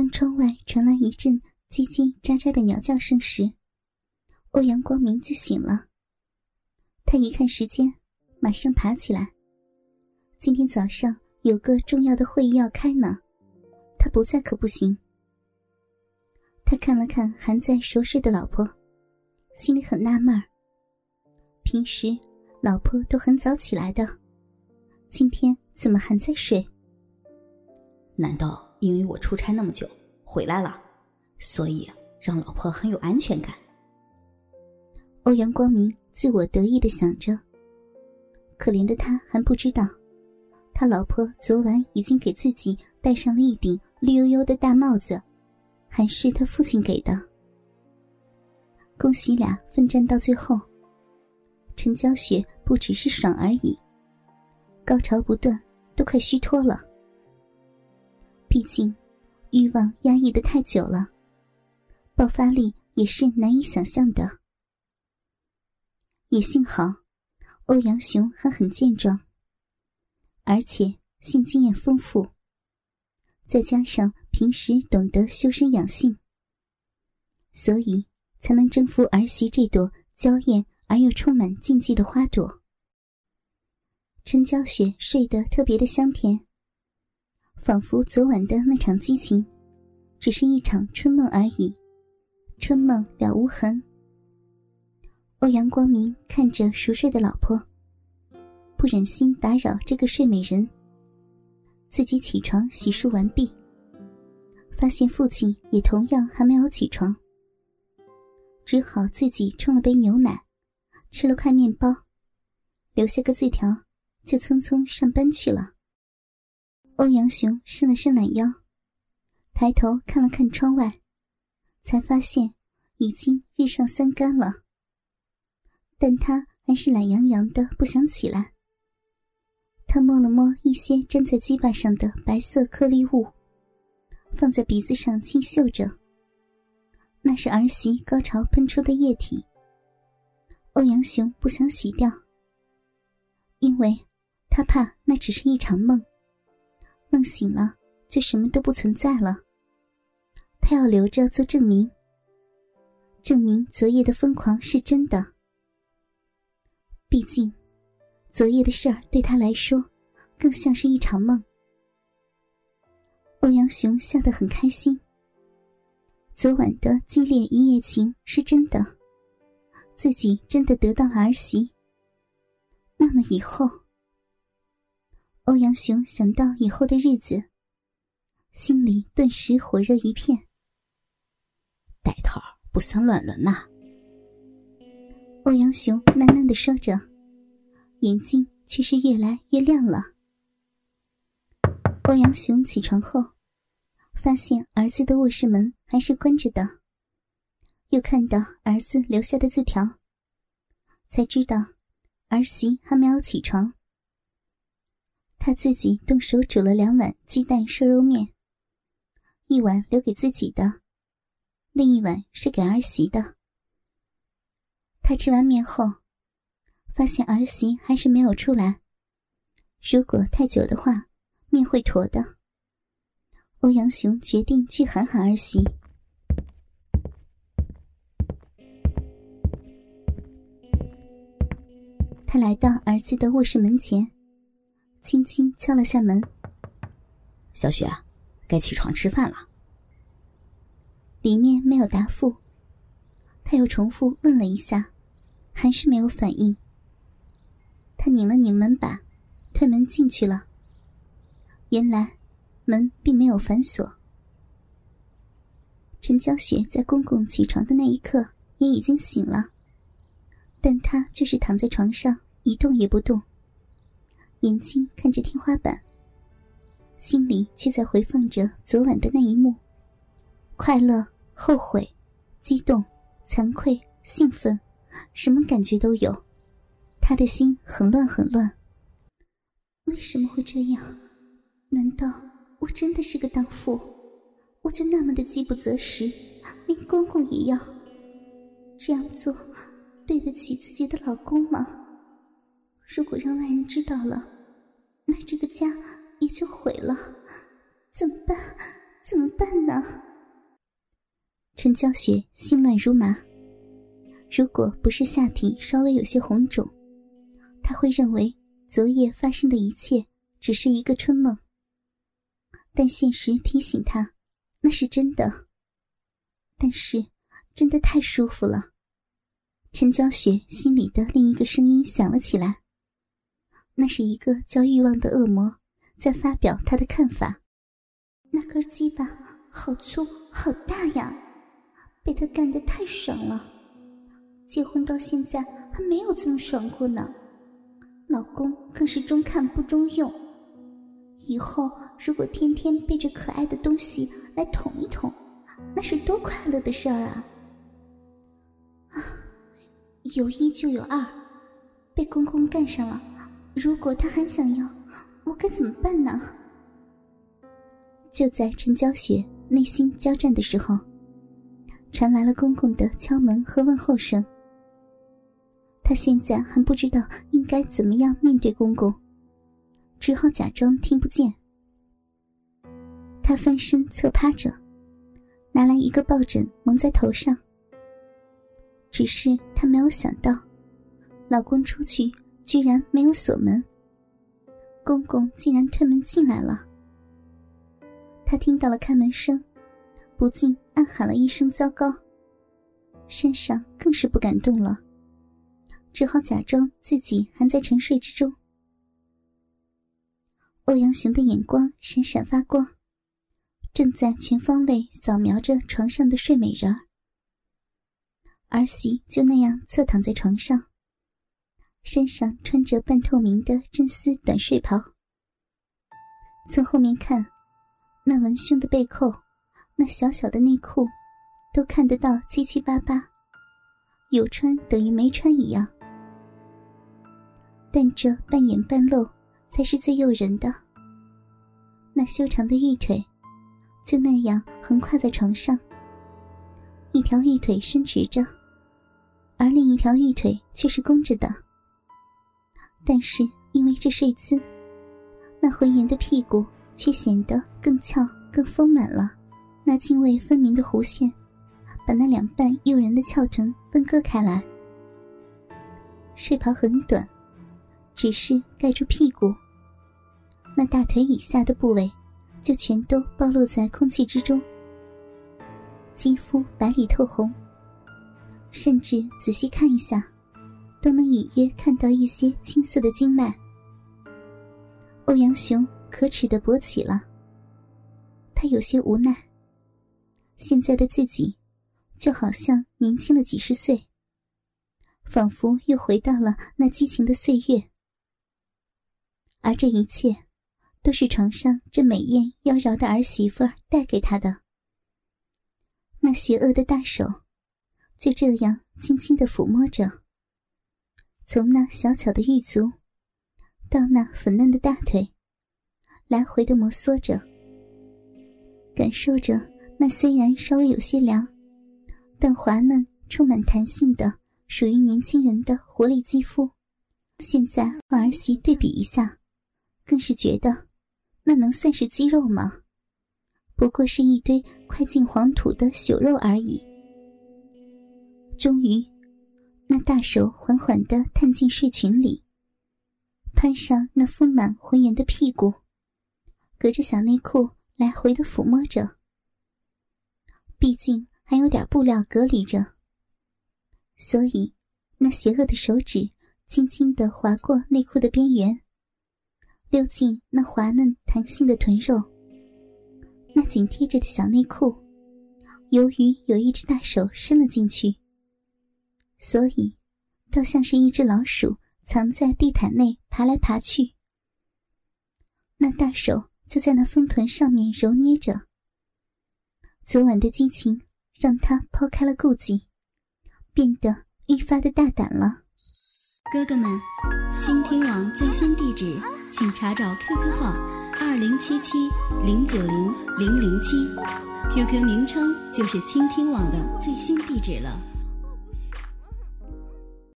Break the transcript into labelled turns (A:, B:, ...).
A: 当窗外传来一阵叽叽喳喳的鸟叫声时，欧阳光明就醒了。他一看时间，马上爬起来。今天早上有个重要的会议要开呢，他不在可不行。他看了看还在熟睡的老婆，心里很纳闷。平时老婆都很早起来的，今天怎么还在睡？
B: 难道因为我出差那么久回来了，所以让老婆很有安全感？
A: 欧阳光明自我得意的想着。可怜的他还不知道，他老婆昨晚已经给自己戴上了一顶绿油油的大帽子，还是他父亲给的。恭喜俩奋战到最后，陈娇雪不只是爽而已，高潮不断，都快虚脱了。毕竟，欲望压抑的太久了，爆发力也是难以想象的。也幸好，欧阳雄还很健壮，而且性经验丰富，再加上平时懂得修身养性，所以才能征服儿媳这朵娇艳而又充满禁忌的花朵。陈娇雪睡得特别的香甜，仿佛昨晚的那场激情，只是一场春梦而已，春梦了无痕。欧阳光明看着熟睡的老婆，不忍心打扰这个睡美人。自己起床洗漱完毕，发现父亲也同样还没有起床，只好自己冲了杯牛奶，吃了块面包，留下个字条，就匆匆上班去了。欧阳雄伸了伸懒腰，抬头看了看窗外，才发现已经日上三竿了。但他还是懒洋洋的，不想起来。他摸了摸一些粘在鸡巴上的白色颗粒物，放在鼻子上轻嗅着。那是儿媳高潮喷出的液体。欧阳雄不想洗掉，因为他怕那只是一场梦，梦醒了就什么都不存在了。他要留着做证明，证明昨夜的疯狂是真的。毕竟，昨夜的事儿对他来说，更像是一场梦。欧阳雄笑得很开心。昨晚的激烈一夜情是真的，自己真的得到了儿媳。那么以后，欧阳雄想到以后的日子，心里顿时火热一片。
B: 带套不算乱伦呐。
A: 欧阳雄喃喃的说着，眼睛却是越来越亮了。欧阳雄起床后，发现儿子的卧室门还是关着的，又看到儿子留下的字条，才知道儿媳还没有起床。他自己动手煮了两碗鸡蛋瘦肉面，一碗留给自己的，另一碗是给儿媳的。他吃完面后，发现儿媳还是没有出来。如果太久的话，面会坨的。欧阳雄决定去喊喊儿媳。他来到儿子的卧室门前，轻轻敲了下门：“
B: 小雪，该起床吃饭了。”
A: 里面没有答复，他又重复问了一下。还是没有反应。他拧了拧门把，推门进去了。原来门并没有反锁。陈娇雪在公公起床的那一刻也已经醒了，但她就是躺在床上一动也不动，眼睛看着天花板，心里却在回放着昨晚的那一幕：快乐、后悔、激动、惭愧、兴奋。什么感觉都有，他的心很乱很乱。为什么会这样？难道我真的是个荡妇？我就那么的饥不择食，连公公也要？这样做对得起自己的老公吗？如果让外人知道了，那这个家也就毁了。怎么办？怎么办呢？陈娇雪心乱如麻。如果不是下体稍微有些红肿，她会认为昨夜发生的一切只是一个春梦。但现实提醒她，那是真的。但是，真的太舒服了。陈娇雪心里的另一个声音响了起来。那是一个叫欲望的恶魔在发表他的看法。那根鸡巴好粗好大呀，被他干得太爽了。结婚到现在还没有这么爽过呢。老公更是中看不中用。以后如果天天背着可爱的东西来捅一捅，那是多快乐的事儿啊！啊，有一就有二，被公公干上了。如果他还想要，我该怎么办呢？就在陈娇雪内心交战的时候，传来了公公的敲门和问候声。她现在还不知道应该怎么样面对公公，只好假装听不见。她翻身侧趴着，拿来一个抱枕蒙在头上。只是她没有想到，老公出去。居然没有锁门，公公竟然推门进来了。他听到了开门声，不禁暗喊了一声“糟糕”，身上更是不敢动了，只好假装自己还在沉睡之中。欧阳雄的眼光闪闪发光，正在全方位扫描着床上的睡美人儿。儿媳就那样侧躺在床上。身上穿着半透明的真丝短睡袍，从后面看，那文胸的背扣，那小小的内裤，都看得到七七八八，有穿等于没穿一样。但这半掩半露才是最诱人的。那修长的玉腿，就那样横跨在床上，一条玉腿伸直着，而另一条玉腿却是弓着的。但是因为这睡姿，那浑圆的屁股却显得更翘、更丰满了。那泾渭分明的弧线，把那两半诱人的翘臀分割开来。睡袍很短，只是盖住屁股，那大腿以下的部位就全都暴露在空气之中，肌肤白里透红，甚至仔细看一下。都能隐约看到一些青色的经脉。欧阳雄可耻的勃起了，他有些无奈。现在的自己，就好像年轻了几十岁，仿佛又回到了那激情的岁月。而这一切，都是床上这美艳妖娆的儿媳妇带给他的。那邪恶的大手，就这样轻轻的抚摸着。从那小巧的玉足，到那粉嫩的大腿，来回的摩挲着，感受着那虽然稍微有些凉，但滑嫩、充满弹性的属于年轻人的活力肌肤。现在和儿媳对比一下，更是觉得，那能算是肌肉吗？不过是一堆快进黄土的朽肉而已。终于。那大手缓缓地探进睡裙里，攀上那丰满浑圆的屁股，隔着小内裤来回的抚摸着。毕竟还有点布料隔离着，所以那邪恶的手指轻轻地划过内裤的边缘，溜进那滑嫩弹性的臀肉。那紧贴着的小内裤，由于有一只大手伸了进去。所以，倒像是一只老鼠藏在地毯内爬来爬去。那大手就在那丰臀上面揉捏着。昨晚的激情让他抛开了顾忌，变得愈发的大胆了。
C: 哥哥们，倾听网最新地址，请查找 QQ 号二零七七零九零零零七，QQ 名称就是倾听网的最新地址了。